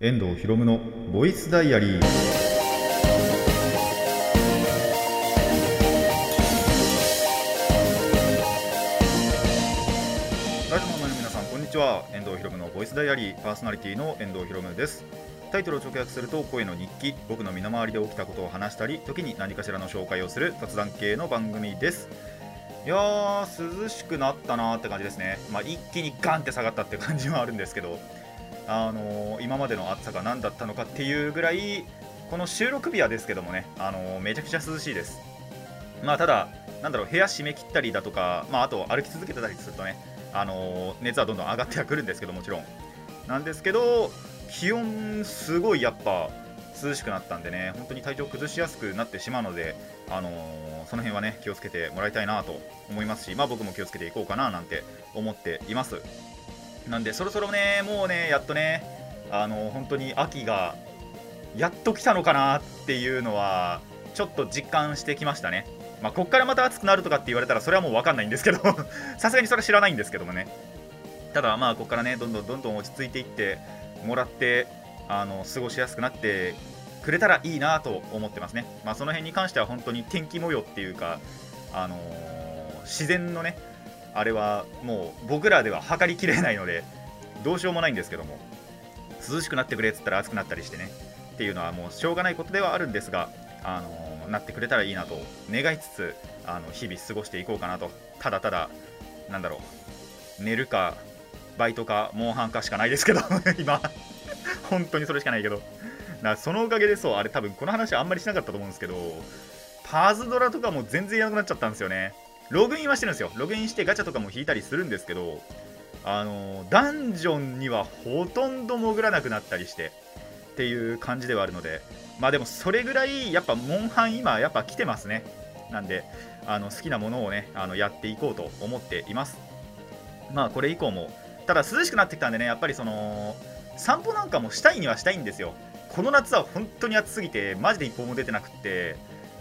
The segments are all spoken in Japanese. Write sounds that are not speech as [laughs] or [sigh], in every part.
遠藤博夢のボイスダイアリー。ラジオの前の皆さんこんにちは。遠藤博夢のボイスダイアリー。パーソナリティの遠藤博夢です。タイトルを直訳すると声の日記。僕の身の回りで起きたことを話したり時に何かしらの紹介をする。雑談系の番組です。いやー涼しくなったなーって感じですね、まあ、一気にガンって下がったって感じはあるんですけど。あの今までの暑さが何だったのかっていうぐらいこの収録日はですけどもね、あのめちゃくちゃ涼しいです。まあただなんだろう部屋閉め切ったりだとか、まあ、あと歩き続けてたりするとね、あの熱はどんどん上がってはくるんですけどもちろん。なんですけど気温すごいやっぱ涼しくなったんでね本当に体調崩しやすくなってしまうので、あのーその辺はね気をつけてもらいたいなと思いますし、まあ、僕も気をつけていこうかななんて思っています。なんでそろそろねもうねやっとねあの本当に秋がやっと来たのかなっていうのはちょっと実感してきましたね。まあこっからまた暑くなるとかって言われたらそれはもう分かんないんですけど [laughs] さすがにそれは知らないんですけどもね。ただまあここからねどんどんどんどん落ち着いていってもらってあの過ごしやすくなってくれたらいいなと思ってますね。まあその辺に関しては本当に天気模様っていうかあのー自然のねあれはもう僕らでは測りきれないのでどうしようもないんですけども涼しくなってくれっつったら暑くなったりしてねっていうのはもうしょうがないことではあるんですが、あのーなってくれたらいいなと願いつつあの日々過ごしていこうかなと。ただただなんだろう寝るかバイトかモンハンかしかないですけど [laughs] 今。本当にそれしかないけど。なそのおかげでそうあれ多分この話あんまりしなかったと思うんですけどパズドラとかも全然やらなくなっちゃったんですよね。ログインはしてるんですよ。ログインしてガチャとかも引いたりするんですけどあのダンジョンにはほとんど潜らなくなったりしてっていう感じではあるのでまあでもそれぐらいやっぱモンハン今やっぱ来てますね。なんであの好きなものをねあのやっていこうと思っています。まあこれ以降も。ただ涼しくなってきたんでねやっぱりその散歩なんかもしたいにはしたいんですよ。この夏は本当に暑すぎてマジで一歩も出てなくって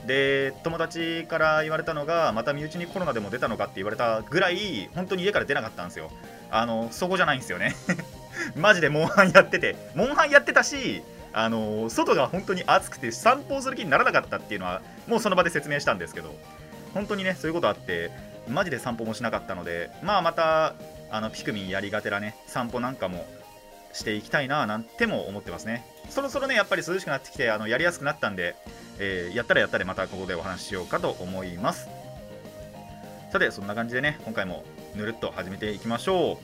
で友達から言われたのがまた身内にコロナでも出たのかって言われたぐらい本当に家から出なかったんですよ。あのそこじゃないんですよね。[laughs] マジでモンハンやってて。モンハンやってたしあの外が本当に暑くて散歩する気にならなかったっていうのはもうその場で説明したんですけど。本当にねそういうことあってマジで散歩もしなかったのでまあまたあのピクミンやりがてらね散歩なんかもしていきたいななんても思ってますね。そろそろねやっぱり涼しくなってきてあのやりやすくなったんで、えーやったらやったでまたここでお話ししようかと思います。さてそんな感じでね今回もぬるっと始めていきましょ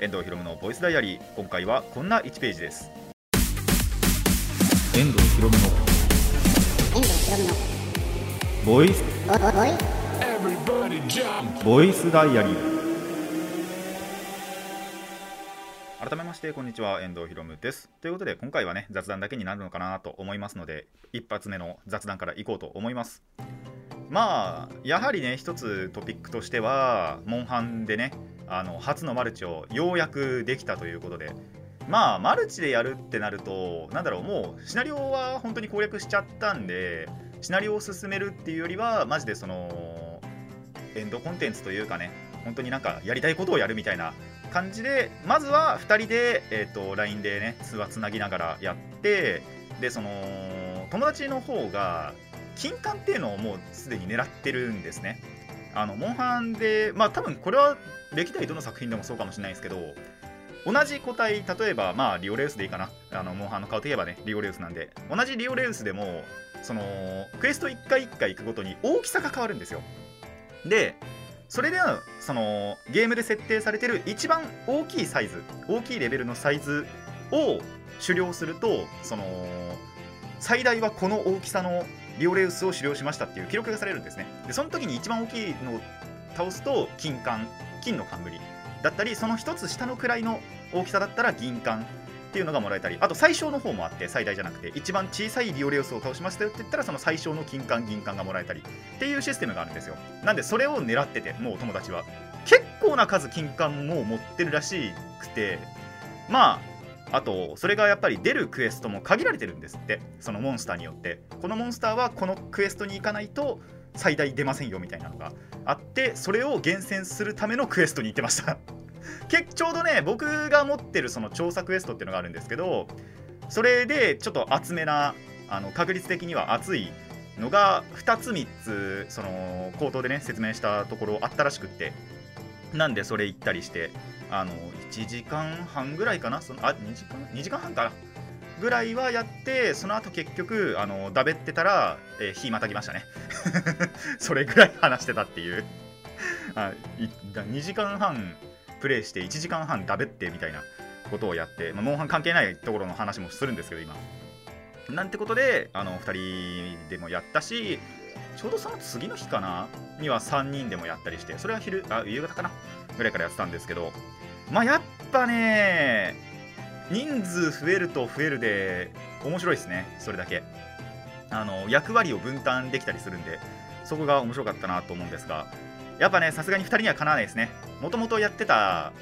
う。遠藤ひろむのボイスダイアリー今回はこんな1ページです。遠藤ひろむの遠藤ひろむのボイス!ボイスダイアリー改めましてこんにちは。遠藤ひろむです。ということで今回はね雑談だけになるのかなと思いますので一発目の雑談からいこうと思います。まあやはりね一つトピックとしてはモンハンでねあの初のマルチをようやくできたということで。まあマルチでやるってなるとなんだろうもうシナリオは本当に攻略しちゃったんでシナリオを進めるっていうよりはマジでそのエンドコンテンツというかね本当になんかやりたいことをやるみたいな感じでまずは2人で、えー、と LINE でね通話つなぎながらやってでその友達の方が金冠っていうのをもうすでに狙ってるんですね。あのモンハンでまあ多分これは歴代どの作品でもそうかもしれないですけど同じ個体例えばまあリオレウスでいいかな。あのモンハンの顔といえばねリオレウスなんで。同じリオレウスでもそのクエスト1回1回行くごとに大きさが変わるんですよ。でそれではそのゲームで設定されてる一番大きいサイズ大きいレベルのサイズを狩猟するとその最大はこの大きさのリオレウスを狩猟しましたっていう記録がされるんですね。でその時に一番大きいのを倒すと金冠金の冠。だったりその一つ下の位の大きさだったら銀冠っていうのがもらえたりあと最小の方もあって最大じゃなくて一番小さいリオレウスを倒しましたよって言ったらその最小の金冠銀冠がもらえたりっていうシステムがあるんですよ。なんでそれを狙っててもう友達は。結構な数金冠も持ってるらしくてまああとそれがやっぱり出るクエストも限られてるんですって。そのモンスターによって。このモンスターはこのクエストに行かないと最大出ませんよみたいなのがあってそれを厳選するためのクエストに行ってました。結 [laughs] ちょうどね僕が持ってるその調査クエストっていうのがあるんですけどそれでちょっと厚めなあの確率的には厚いのが2つ3つその口頭でね説明したところあったらしくってなんでそれ行ったりしてあの1時間半ぐらいかな？そのあ2時間？2時間半かな？ぐらいはやってその後結局あのだべってたら、えー日またぎましたね。[laughs] それぐらい話してたっていう。あい2時間半プレイして1時間半だべってみたいなことをやって、まあ、モンハン関係ないところの話もするんですけど今。なんてことであの2人でもやったしちょうどその次の日かなには3人でもやったりしてそれは昼あ夕方かなぐらいからやってたんですけどまあやっぱね人数増えると増えるで面白いですねそれだけ。あの役割を分担できたりするんでそこが面白かったなと思うんですがやっぱねさすがに2人にはかなわないですね。もともとやってた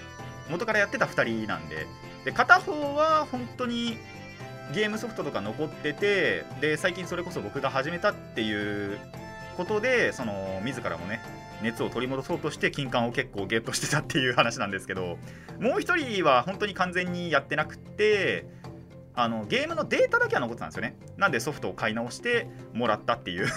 元からやってた2人なんで。で片方は本当にゲームソフトとか残っててで最近それこそ僕が始めたっていうことでその自らもね熱を取り戻そうとして金管を結構ゲットしてたっていう話なんですけどもう一人は本当に完全にやってなくってあのゲームのデータだけは残ってたんですよね。なんでソフトを買い直してもらったっていう。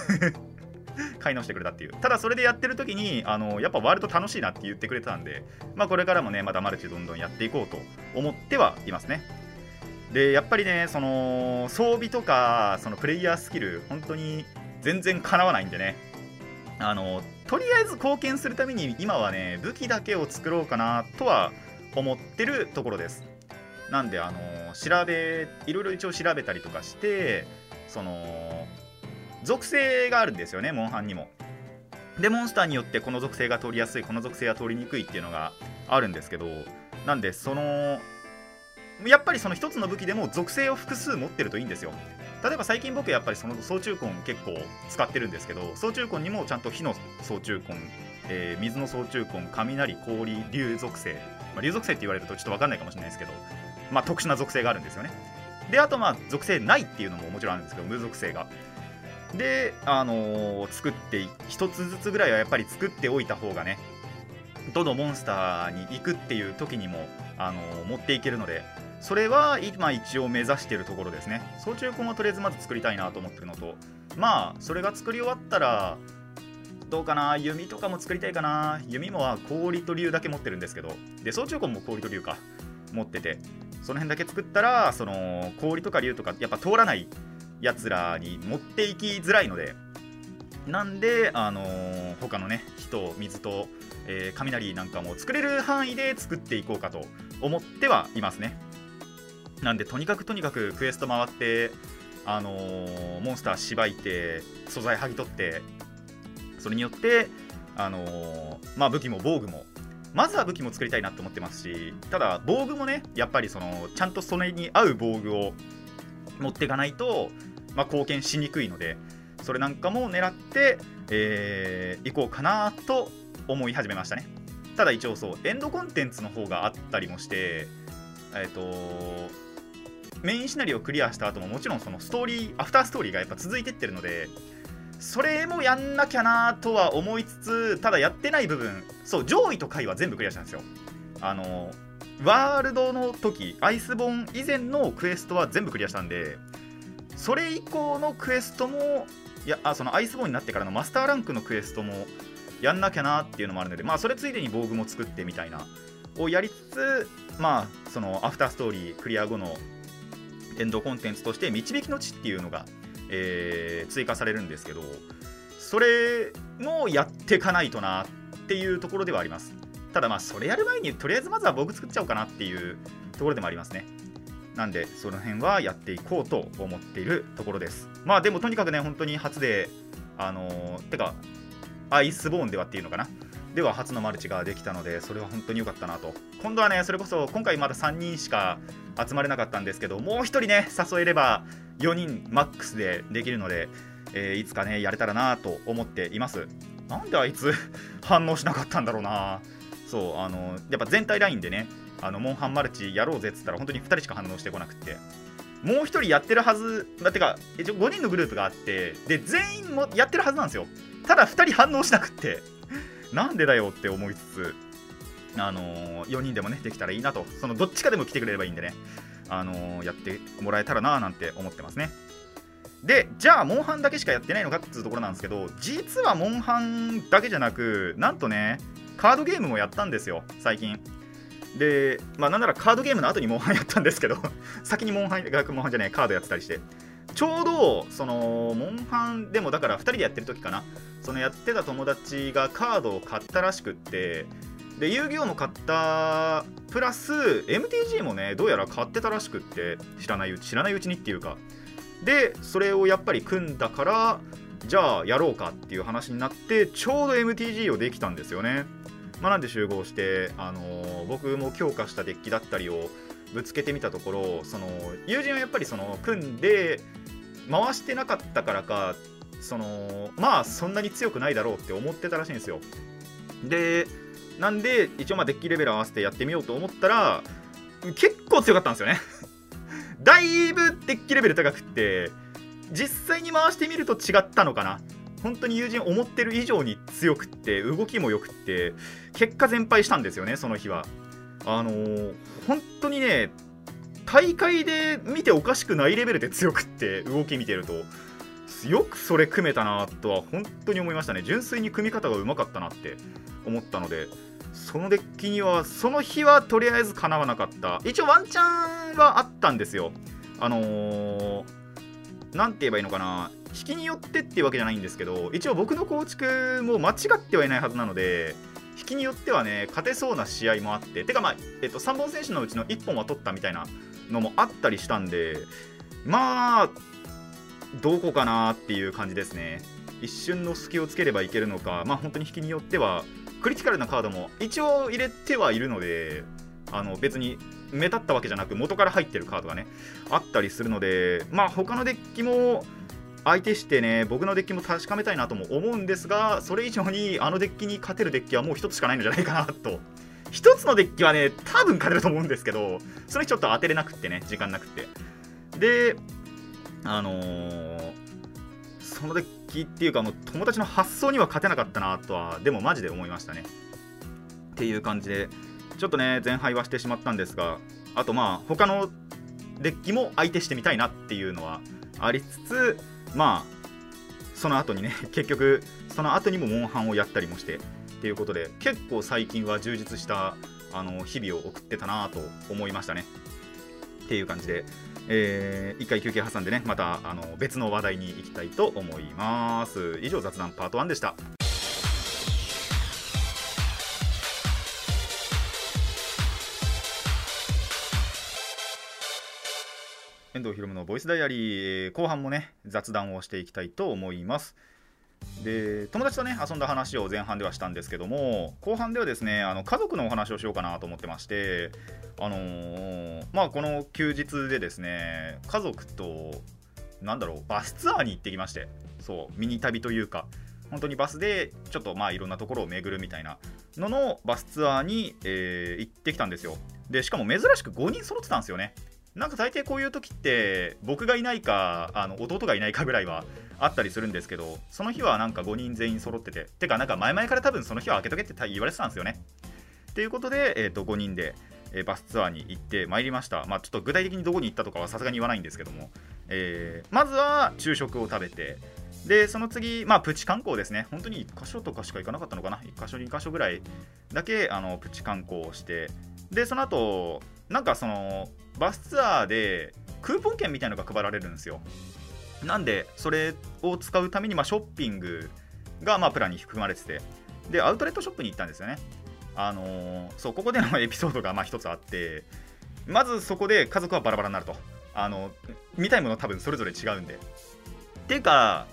買い直してくれたっていう。ただそれでやってる時にあのやっぱワールド楽しいなって言ってくれてたんでまあこれからもねまだマルチどんどんやっていこうと思ってはいますね。でやっぱりねその装備とかそのプレイヤースキル本当に全然かなわないんでね。あのとりあえず貢献するために今はね武器だけを作ろうかなとは思ってるところです。なんであの調べいろいろ一応調べたりとかしてその属性があるんですよねモンハンにも。でモンスターによってこの属性が通りやすいこの属性が通りにくいっていうのがあるんですけどなんでそのやっぱりその一つの武器でも属性を複数持ってるといいんですよ。例えば最近僕やっぱりその総中根結構使ってるんですけど総中根にもちゃんと火の総中根、えー水の総中根雷氷竜属性、まあ、竜属性って言われるとちょっと分かんないかもしれないですけど、まあ、特殊な属性があるんですよね。であとまあ属性ないっていうのももちろんあるんですけど無属性が。であのー作って一つずつぐらいはやっぱり作っておいた方がねどのモンスターに行くっていう時にも、あのー持っていけるのでそれは今一応目指してるところですね。総中根はとりあえずまず作りたいなと思ってるのとまあそれが作り終わったらどうかな弓とかも作りたいかな弓もは氷と竜だけ持ってるんですけどで総中根も氷と竜か持っててその辺だけ作ったらその氷とか竜とかやっぱ通らないやつらに持っていきづらいのでなんで、あのー他のね火と水と、えー雷なんかも作れる範囲で作っていこうかと思ってはいますね。なんでとにかくとにかくクエスト回ってあのーモンスターしばいて素材剥ぎ取ってそれによってあのまあ武器も防具もまずは武器も作りたいなと思ってますしただ防具もねやっぱりそのちゃんとそれに合う防具を持っていかないと、まあ、貢献しにくいのでそれなんかも狙って、えー、行こうかなと思い始めましたね。ただ一応そうエンドコンテンツの方があったりもしてえっ、とメインシナリオをクリアした後ももちろんそのストーリーアフターストーリーがやっぱ続いてってるのでそれもやんなきゃなとは思いつつただやってない部分そう上位と下位は全部クリアしたんですよ。あのワールドの時アイスボーン以前のクエストは全部クリアしたんでそれ以降のクエストもいやあそのアイスボーンになってからのマスターランクのクエストもやんなきゃなっていうのもあるのでまあそれついでに防具も作ってみたいなをやりつつまあそのアフターストーリークリア後のエンドコンテンツとして導きの地っていうのが、えー追加されるんですけどそれもやっていかないとなっていうところではあります。ただまあそれやる前にとりあえずまずは僕作っちゃおうかなっていうところでもありますね。なんでその辺はやっていこうと思っているところです。まあでもとにかくね本当に初であのーてかアイスボーンではっていうのかな。では初のマルチができたのでそれは本当に良かったなと。今度はねそれこそ今回まだ3人しか集まれなかったんですけどもう1人ね誘えれば4人マックスでできるので、えーいつかねやれたらなと思っています。なんであいつ [laughs] 反応しなかったんだろうな。そうあのやっぱ全体ラインでねあのモンハンマルチやろうぜっつったら本当に2人しか反応してこなくて。もう1人やってるはずだってか一応5人のグループがあってで全員もやってるはずなんですよ。ただ2人反応しなくって。なんでだよって思いつつあのー4人でもねできたらいいなと。そのどっちかでも来てくれればいいんでね。あのーやってもらえたらななんて思ってますね。でじゃあモンハンだけしかやってないのかっていうところなんですけど実はモンハンだけじゃなくなんとねカードゲームもやったんですよ最近。でまあなんならカードゲームの後にモンハン [laughs] やったんですけど先にモンハン学モンハンじゃないカードやってたりして。ちょうどそのモンハンでもだから2人でやってる時かな。そのやってた友達がカードを買ったらしくって。で遊戯王も買ったプラス MTG もねどうやら買ってたらしくって。知らないうち知らないうちにっていうか。でそれをやっぱり組んだからじゃあやろうかっていう話になってちょうど MTG をできたんですよね。まあ、なんで集合して、あのー僕も強化したデッキだったりをぶつけてみたところその友人はやっぱりその組んで回してなかったからかそのまあそんなに強くないだろうって思ってたらしいんですよ。でなんで一応まあデッキレベル合わせてやってみようと思ったら結構強かったんですよね。[laughs] だいぶデッキレベル高くって実際に回してみると違ったのかな。本当に友人思ってる以上に強くって動きも良くって結果全敗したんですよねその日は。あのー本当にね大会で見ておかしくないレベルで強くって動き見てると。よくそれ組めたなとは本当に思いましたね。純粋に組み方がうまかったなって思ったので。そのデッキにはその日はとりあえずかなわなかった。一応ワンチャンはあったんですよ。あのー、なんて言えばいいのかな？引きによってっていうわけじゃないんですけど一応僕の構築も間違ってはいないはずなので引きによってはね勝てそうな試合もあっててかまあ、えっと、3本選手のうちの1本は取ったみたいなのもあったりしたんでまあどこかなっていう感じですね。一瞬の隙をつければいけるのかまあ本当に引きによってはクリティカルなカードも一応入れてはいるのであの別に目立ったわけじゃなく元から入ってるカードがねあったりするのでまあ他のデッキも相手してね僕のデッキも確かめたいなとも思うんですがそれ以上にあのデッキに勝てるデッキはもう一つしかないのじゃないかなと。一つのデッキはね多分勝てると思うんですけどそれちょっと当てれなくってね時間なくって。であのーそのデッキっていうかもう友達の発想には勝てなかったなとはでもマジで思いましたね。っていう感じでちょっとね全敗はしてしまったんですがあとまあ他のデッキも相手してみたいなっていうのはありつつまあその後にね [laughs] 結局その後にもモンハンをやったりもしてっていうことで結構最近は充実したあの日々を送ってたなと思いましたね。っていう感じで、えー一回休憩挟んでねまたあの別の話題に行きたいと思います。以上雑談パート1でした。遠藤ひろむのボイスダイアリー後半もね雑談をしていきたいと思います。で友達とね遊んだ話を前半ではしたんですけども後半ではですねあの家族のお話をしようかなと思ってましてあのーまあこの休日でですね家族となんだろうバスツアーに行ってきましてそうミニ旅というか本当にバスでちょっとまあいろんなところを巡るみたいなののバスツアーに、えー行ってきたんですよ。でしかも珍しく5人揃ってたんですよね。なんか大抵こういう時って僕がいないかあの弟がいないかぐらいはあったりするんですけどその日はなんか5人全員揃ってててかなんか前々から多分その日は開けとけって言われてたんですよね。っていうことで、えー、と5人で、えーバスツアーに行ってまいりました。まあちょっと具体的にどこに行ったとかはさすがに言わないんですけども、えーまずは昼食を食べてでその次、まあ、プチ観光ですね。本当に1箇所とかしか行かなかったのかな？1箇所2箇所ぐらいだけあのプチ観光をしてでその後なんかそのバスツアーでクーポン券みたいのが配られるんですよ。なんでそれを使うために、まあ、ショッピングが、まあ、プランに含まれてて。でアウトレットショップに行ったんですよね。あのーそうここでの [laughs] エピソードがまあ一つあって。まずそこで家族はバラバラになると。あの見たいもの多分それぞれ違うんで。っていうか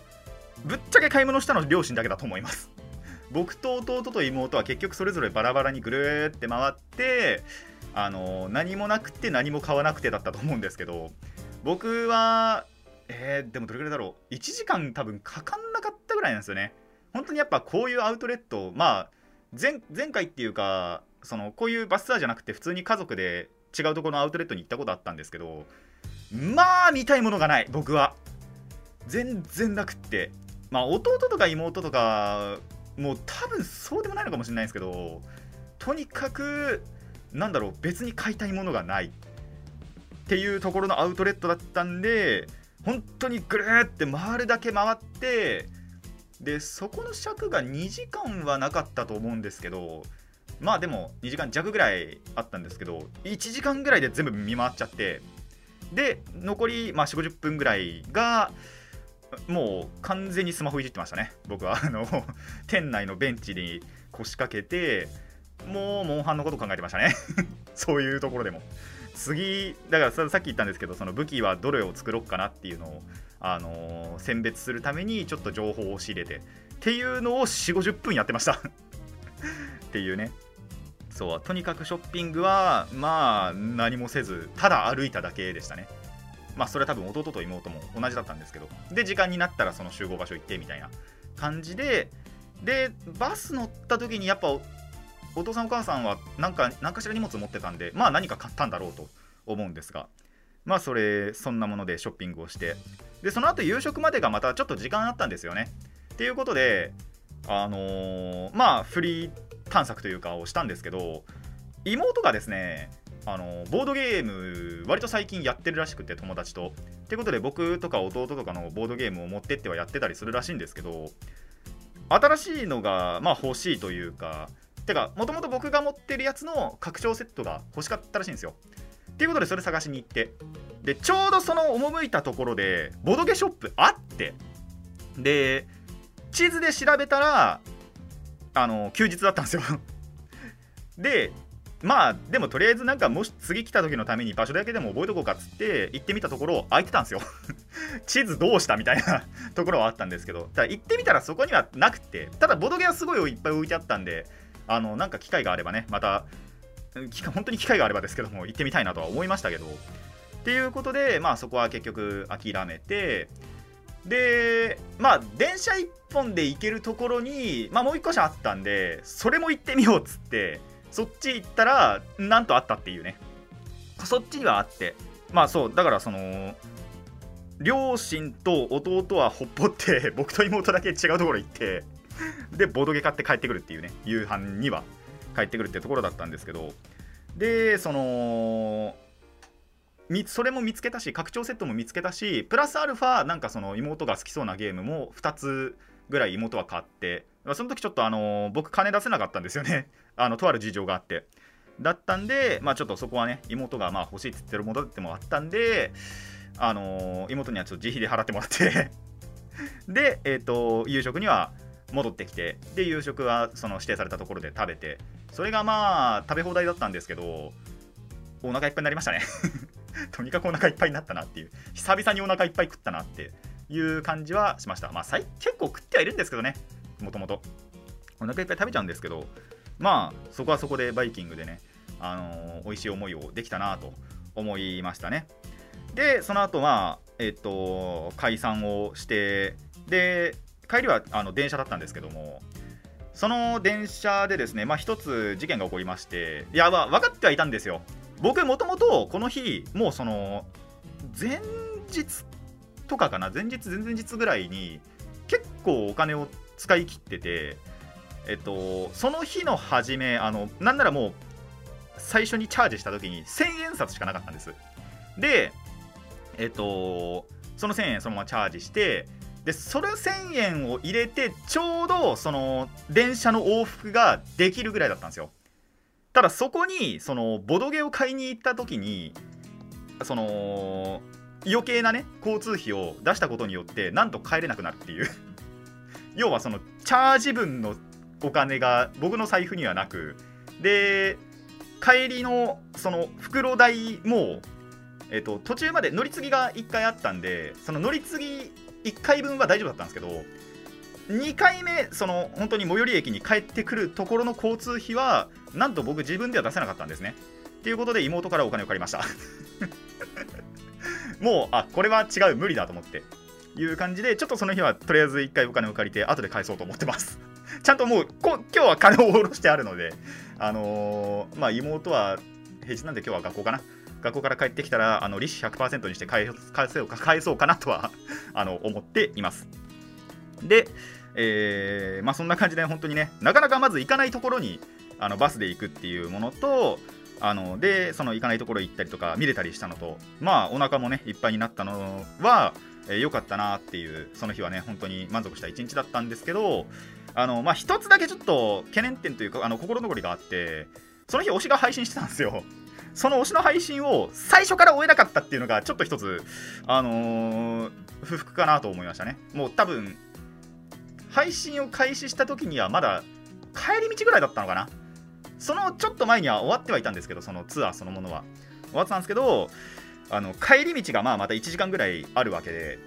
ぶっちゃけ買い物したの両親だけだと思います。僕と弟と妹は結局それぞれバラバラにぐるーって回ってあの何もなくて何も買わなくてだったと思うんですけど僕はえーでもどれぐらいだろう。1時間多分かかんなかったぐらいなんですよね。本当にやっぱこういうアウトレットまあ前前回っていうかそのこういうバスツアーじゃなくて普通に家族で違うところのアウトレットに行ったことあったんですけどまあ見たいものがない僕は。全然なくって。まあ弟とか妹とかもう多分そうでもないのかもしれないですけどとにかくなんだろう別に買いたいものがない。っていうところのアウトレットだったんで本当にぐるーって回るだけ回ってでそこの尺が2時間はなかったと思うんですけどまあでも2時間弱ぐらいあったんですけど1時間ぐらいで全部見回っちゃってで残り、まあ、4 5 0分ぐらいがもう完全にスマホいじってましたね。僕はあの店内のベンチに腰掛けてもうモンハンのこと考えてましたね。[laughs] そういうところでも。次だからささっき言ったんですけどその武器はどれを作ろうかなっていうのを、あのー選別するためにちょっと情報を仕入れてっていうのを4 5 0分やってました。[laughs] っていうね。そうとにかくショッピングはまあ何もせずただ歩いただけでしたね。まあそれは多分弟と妹も同じだったんですけどで時間になったらその集合場所行ってみたいな感じででバス乗った時にやっぱお父さんお母さんはなんか何かしら荷物持ってたんでまあ何か買ったんだろうと思うんですがまあそれそんなものでショッピングをしてでその後夕食までがまたちょっと時間あったんですよね。っていうことであのーまあフリー探索というかをしたんですけど妹がですねあのボードゲーム割と最近やってるらしくて友達と。ってことで僕とか弟とかのボードゲームを持ってってはやってたりするらしいんですけど新しいのがまあ欲しいというかてかもともと僕が持ってるやつの拡張セットが欲しかったらしいんですよ。っていうことでそれ探しに行って。でちょうどその赴いたところでボドゲショップあって。で地図で調べたらあの休日だったんですよ。[laughs] でまあでもとりあえずなんかもし次来た時のために場所だけでも覚えとこうかっつって行ってみたところ空いてたんですよ。[laughs] 地図どうしたみたいなところはあったんですけど。ただ行ってみたらそこにはなくてただボドゲはすごいいっぱい置いてあったんであのなんか機会があればねまた機会本当に機会があればですけども行ってみたいなとは思いましたけど。っていうことでまあそこは結局諦めて。でまあ電車1本で行けるところに、まあ、もう1個車あったんでそれも行ってみようっつってそっち行ったらなんとあったっていうね。そっちにはあって。まあそうだからその両親と弟はほっぽって [laughs] 僕と妹だけ違うところ行ってでボドゲ買って帰ってくるっていうね。夕飯には帰ってくるってところだったんですけど。でそのそれも見つけたし拡張セットも見つけたしプラスアルファなんかその妹が好きそうなゲームも2つぐらい妹は買ってその時ちょっとあの僕金出せなかったんですよね。[laughs] あのとある事情があって。だったんでまあちょっとそこはね妹がまあ欲しいって言ってるものでもあったんであの妹にはちょっと自費で払ってもらって。[laughs] でえっ、と夕食には戻ってきて。で夕食はその指定されたところで食べて。それがまあ食べ放題だったんですけどお腹いっぱいになりましたね。[laughs] とにかくお腹いっぱいになったなっていう。久々にお腹いっぱい食ったなっていう感じはしました。まあ結構食ってはいるんですけどね。もともとお腹いっぱい食べちゃうんですけどまあそこはそこでバイキングでねあのー美味しい思いをできたなと思いましたね。でその後まあえっと解散をしてで帰りはあの電車だったんですけどもその電車でですねまあ一つ事件が起こりましていやまあ分かってはいたんですよ。僕もともとこの日もうその前日とかかな前日前々日ぐらいに結構お金を使い切っててえっとその日の初めあのなんならもう最初にチャージした時に1000円札しかなかったんです。でえっとその1000円そのままチャージしてでそれ1000円を入れてちょうどその電車の往復ができるぐらいだったんですよ。ただそこにそのボドゲを買いに行った時にその余計なね交通費を出したことによってなんと帰れなくなるっていう。要はそのチャージ分のお金が僕の財布にはなくで帰りのその袋代も、えっと途中まで乗り継ぎが1回あったんでその乗り継ぎ1回分は大丈夫だったんですけど2回目その本当に最寄り駅に帰ってくるところの交通費はなんと僕自分では出せなかったんですね。っていうことで妹からお金を借りました。[laughs] もうあこれは違う無理だと思って。いう感じでちょっとその日はとりあえず1回お金を借りて後で返そうと思ってます。[laughs] ちゃんともうこ今日は金を下ろしてあるのであのーまあ妹は平日なんで今日は学校かな。学校から帰ってきたらあの利子100%にして返返そうか返そうかなとは [laughs] あの思っています。で、えーまあそんな感じで本当にねなかなかまず行かないところにあのバスで行くっていうものとあのでその行かないところ行ったりとか見れたりしたのとまあお腹もねいっぱいになったのはえー、かったなっていうその日はね本当に満足した一日だったんですけどあのまあ一つだけちょっと懸念点というかあの心残りがあってその日推しが配信してたんですよ。その推しの配信を最初から終えなかったっていうのがちょっと一つあのー、不服かなと思いましたね。もう多分配信を開始した時にはまだ帰り道ぐらいだったのかな。そのちょっと前には終わってはいたんですけどそのツアーそのものは。終わってたんですけどあの帰り道がまあまた1時間ぐらいあるわけで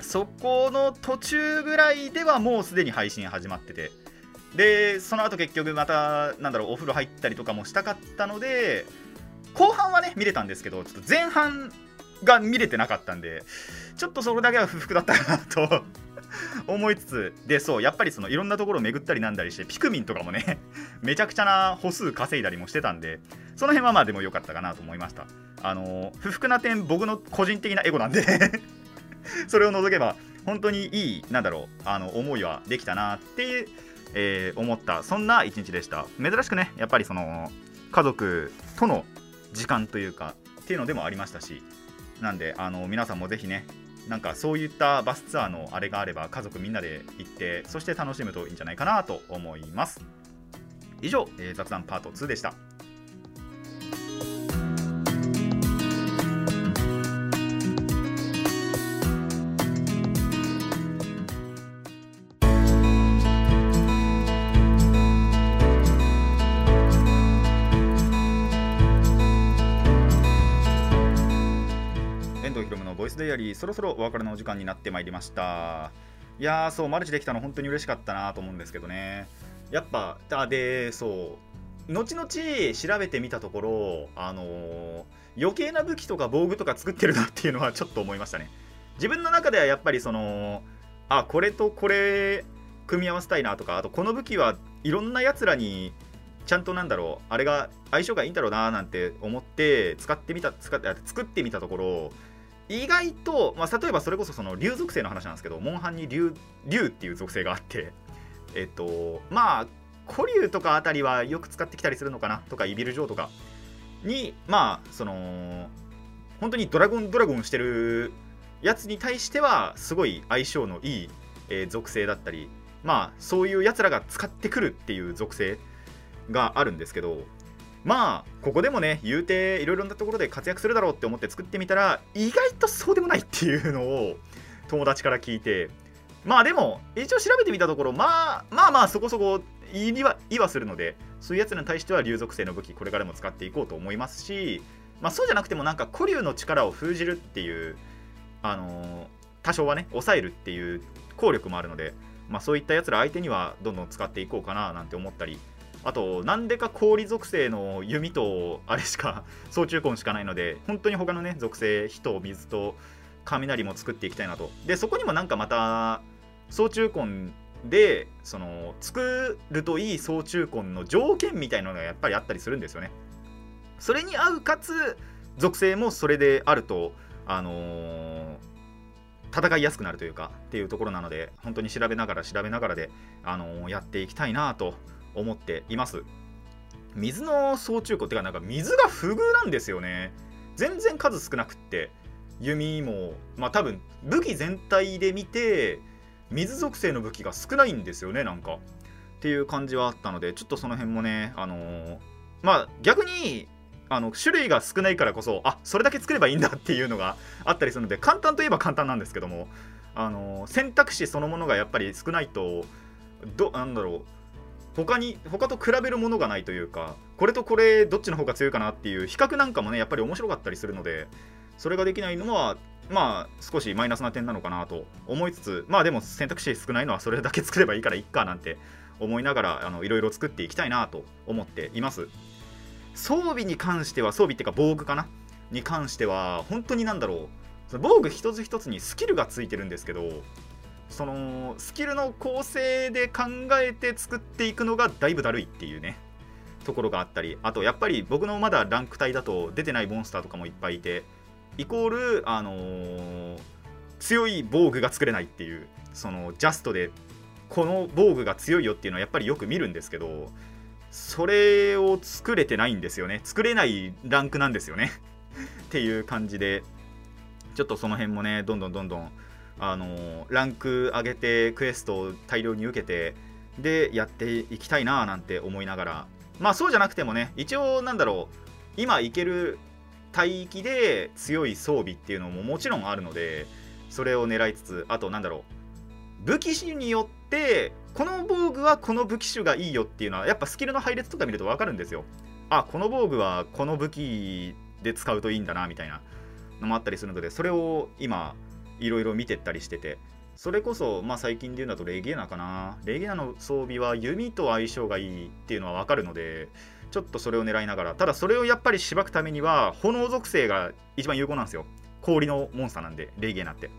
そこの途中ぐらいではもうすでに配信始まっててでその後結局またなんだろうお風呂入ったりとかもしたかったので後半はね見れたんですけどちょっと前半が見れてなかったんでちょっとそれだけは不服だったかなと [laughs] 思いつつでそうやっぱりそのいろんなところを巡ったりなんだりしてピクミンとかもね [laughs] めちゃくちゃな歩数稼いだりもしてたんでその辺はまあでも良かったかなと思いました。あの不服な点僕の個人的なエゴなんで [laughs] それを除けば本当にいいなんだろうあの思いはできたなっていうえー、思ったそんな一日でした。珍しくねやっぱりその家族との時間というかっていうのでもありましたしなんであの皆さんもぜひねなんかそういったバスツアーのあれがあれば家族みんなで行ってそして楽しむといいんじゃないかなと思います。以上、えー、雑談パート2でした。そろそろお別れのお時間になってまいりました。いやーそうマルチできたの本当に嬉しかったなと思うんですけどね。やっぱあでそう後々調べてみたところあのー、余計な武器とか防具とか作ってるなっていうのはちょっと思いましたね。自分の中ではやっぱりそのあこれとこれ組み合わせたいなとかあとこの武器はいろんなやつらにちゃんとなんだろうあれが相性がいいんだろうななんて思って使ってみた使って作ってみたところ意外と、まあ、例えばそれこそその竜属性の話なんですけどモンハンに竜竜っていう属性があってえっとまあ古竜とかあたりはよく使ってきたりするのかなとかイビル城とかにまあその本当にドラゴンドラゴンしてるやつに対してはすごい相性のいい、えー、属性だったりまあそういうやつらが使ってくるっていう属性があるんですけどまあここでもね言うていろいろなところで活躍するだろうって思って作ってみたら意外とそうでもないっていうのを [laughs] 友達から聞いてまあでも一応調べてみたところまあまあまあそこそこ言いは言はするのでそういうやつらに対しては竜属性の武器これからも使っていこうと思いますしまあそうじゃなくてもなんか古竜の力を封じるっていうあのー、多少はね抑えるっていう効力もあるのでまあそういったやつら相手にはどんどん使っていこうかななんて思ったりあとなんでか氷属性の弓とあれしか総中根しかないので本当に他のね属性火と水と雷も作っていきたいなと。でそこにもなんかまた総中根でその作るといい総中根の条件みたいなのがやっぱりあったりするんですよね。それに合うかつ属性もそれであるとあのー、戦いやすくなるというかっていうところなので本当に調べながら調べながらで、あのー、やっていきたいなと思っています。水の総中古っていうかなんか水が不遇なんですよね。全然数少なくって。弓もまあ多分武器全体で見て水属性の武器が少ないんですよねなんか。っていう感じはあったのでちょっとその辺もねあのー、まあ逆にあの種類が少ないからこそあそれだけ作ればいいんだっていうのがあったりするので簡単といえば簡単なんですけどもあのー、選択肢そのものがやっぱり少ないとどなんだろう他に他と比べるものがないというかこれとこれどっちの方が強いかなっていう比較なんかもねやっぱり面白かったりするのでそれができないのはまあ少しマイナスな点なのかなと思いつつまあでも選択肢少ないのはそれだけ作ればいいからいっかなんて思いながらあのいろいろ作っていきたいなと思っています。装備に関しては装備っていうか防具かな？に関しては本当になんだろう。防具一つ一つにスキルがついてるんですけどそのスキルの構成で考えて作っていくのがだいぶだるいっていうねところがあったりあとやっぱり僕のまだランク帯だと出てないモンスターとかもいっぱいいてイコールあのー、強い防具が作れないっていうそのジャストでこの防具が強いよっていうのはやっぱりよく見るんですけどそれを作れてないんですよね。作れないランクなんですよね。[laughs] っていう感じでちょっとその辺もねどんどんどんどんあのランク上げてクエストを大量に受けてでやっていきたいななんて思いながら。まあそうじゃなくてもね一応なんだろう今いける帯域で強い装備っていうのももちろんあるのでそれを狙いつつあとなんだろう武器種によってこの防具はこの武器種がいいよっていうのはやっぱスキルの配列とか見ると分かるんですよ。あこの防具はこの武器で使うといいんだなみたいなのもあったりするのでそれを今いろいろ見てったりしてて。それこそ、まあ、最近で言うんだとレゲエナかな。レゲエナの装備は弓と相性がいいっていうのは分かるのでちょっとそれを狙いながら。ただそれをやっぱりしばくためには炎属性が一番有効なんですよ。氷のモンスターなんでレゲエナって。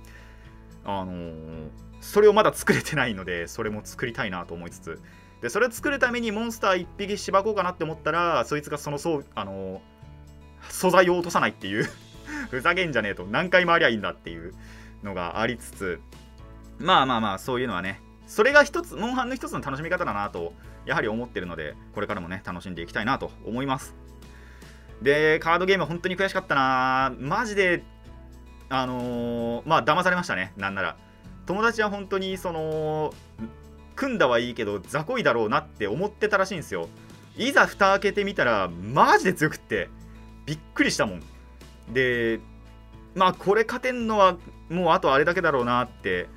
あのーそれをまだ作れてないのでそれも作りたいなと思いつつ。でそれを作るためにモンスター1匹しばこうかなって思ったらそいつがそのそうあの素材を落とさないっていう。ふざけんじゃねえと。何回回りゃいいんだっていう。のがありつつまあまあまあそういうのはねそれが一つモンハンの一つの楽しみ方だなとやはり思ってるのでこれからもね楽しんでいきたいなと思います。でカードゲーム本当に悔しかったな。マジであのーまあ騙されましたねなんなら。友達は本当にその組んだはいいけど雑魚いだろうなって思ってたらしいんですよ。いざ蓋開けてみたらマジで強くってびっくりしたもん。でまあこれ勝てんのはもうあとあれだけだろうなって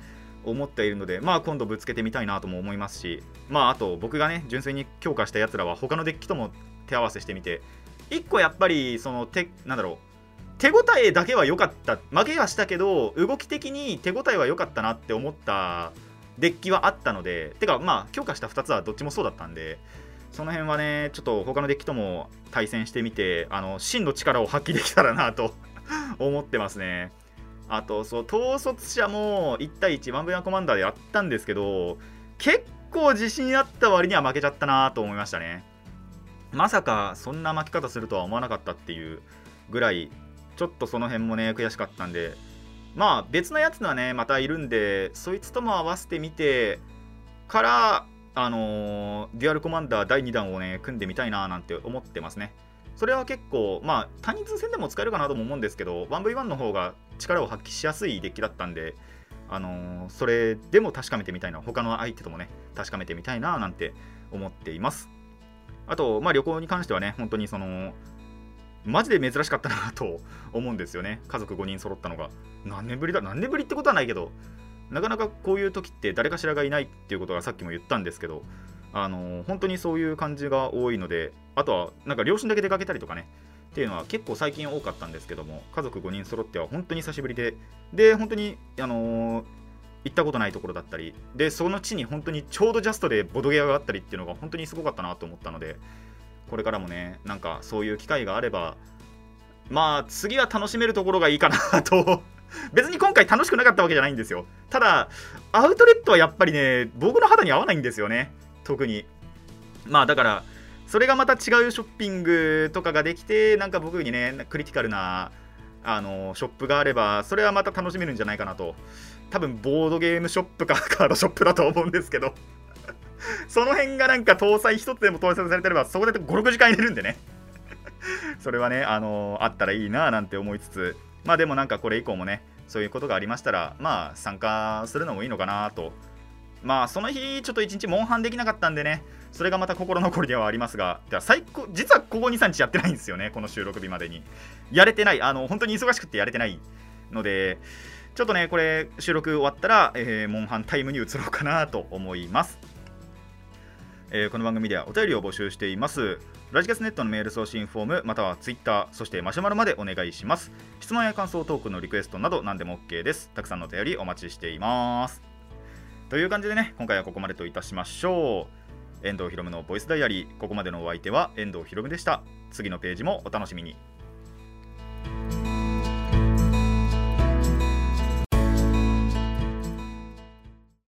思っているのでまあ今度ぶつけてみたいなとも思いますしまああと僕がね純粋に強化したやつらは他のデッキとも手合わせしてみて1個やっぱりその手なんだろう手応えだけは良かった負けはしたけど動き的に手応えは良かったなって思ったデッキはあったのでてかまあ強化した2つはどっちもそうだったんでその辺はねちょっと他のデッキとも対戦してみてあの真の力を発揮できたらなと [laughs] 思ってますね。あとそう統率者も1対1ワンブヤコマンダーでやったんですけど結構自信あった割には負けちゃったなと思いましたね。まさかそんな負け方するとは思わなかったっていうぐらいちょっとその辺もね悔しかったんで。まあ別のやつのはねまたいるんでそいつとも合わせてみてからあのーデュアルコマンダー第2弾をね組んでみたいななんて思ってますね。それは結構まあ単人数戦でも使えるかなとも思うんですけど 1v1 の方が力を発揮しやすいデッキだったんであのーそれでも確かめてみたいな他の相手ともね確かめてみたいななんて思っています。あとまあ旅行に関してはね本当にそのマジで珍しかったなと思うんですよね。家族5人揃ったのが。何年ぶりだ何年ぶりってことはないけどなかなかこういう時って誰かしらがいないっていうことがさっきも言ったんですけどあの本当にそういう感じが多いのであとはなんか両親だけ出かけたりとかねっていうのは結構最近多かったんですけども家族5人揃っては本当に久しぶりでで本当にあの行ったことないところだったりでその地に本当にちょうどジャストでボドゲ屋があったりっていうのが本当にすごかったなと思ったのでこれからもねなんかそういう機会があればまあ次は楽しめるところがいいかなと。[laughs] 別に今回楽しくなかったわけじゃないんですよ。ただアウトレットはやっぱりね僕の肌に合わないんですよね。特に。まあだからそれがまた違うショッピングとかができてなんか僕にねクリティカルなあのショップがあればそれはまた楽しめるんじゃないかなと。多分ボードゲームショップか [laughs] カードショップだと思うんですけど。その辺がなんか搭載一つでも搭載されてればそこで56時間入れるんでね。それはねあのあったらいいななんて思いつつ。まあでもなんかこれ以降もねそういうことがありましたらまあ参加するのもいいのかなとまあその日ちょっと一日モンハンできなかったんでねそれがまた心残りではありますがでは最高実はここ23日やってないんですよねこの収録日までに。やれてないあの本当に忙しくてやれてないのでちょっとねこれ収録終わったら、えーモンハンタイムに移ろうかなと思います。えーこの番組ではお便りを募集しています。ラジキャスネットのメール送信フォームまたはツイッターそしてマシュマロまでお願いします。質問や感想トークのリクエストなど何でも OK です。たくさんのお便りお待ちしています。という感じでね、今回はここまでといたしましょう。遠藤ひろのボイスダイアリー、ここまでのお相手は遠藤ひろでした。次のページもお楽しみに。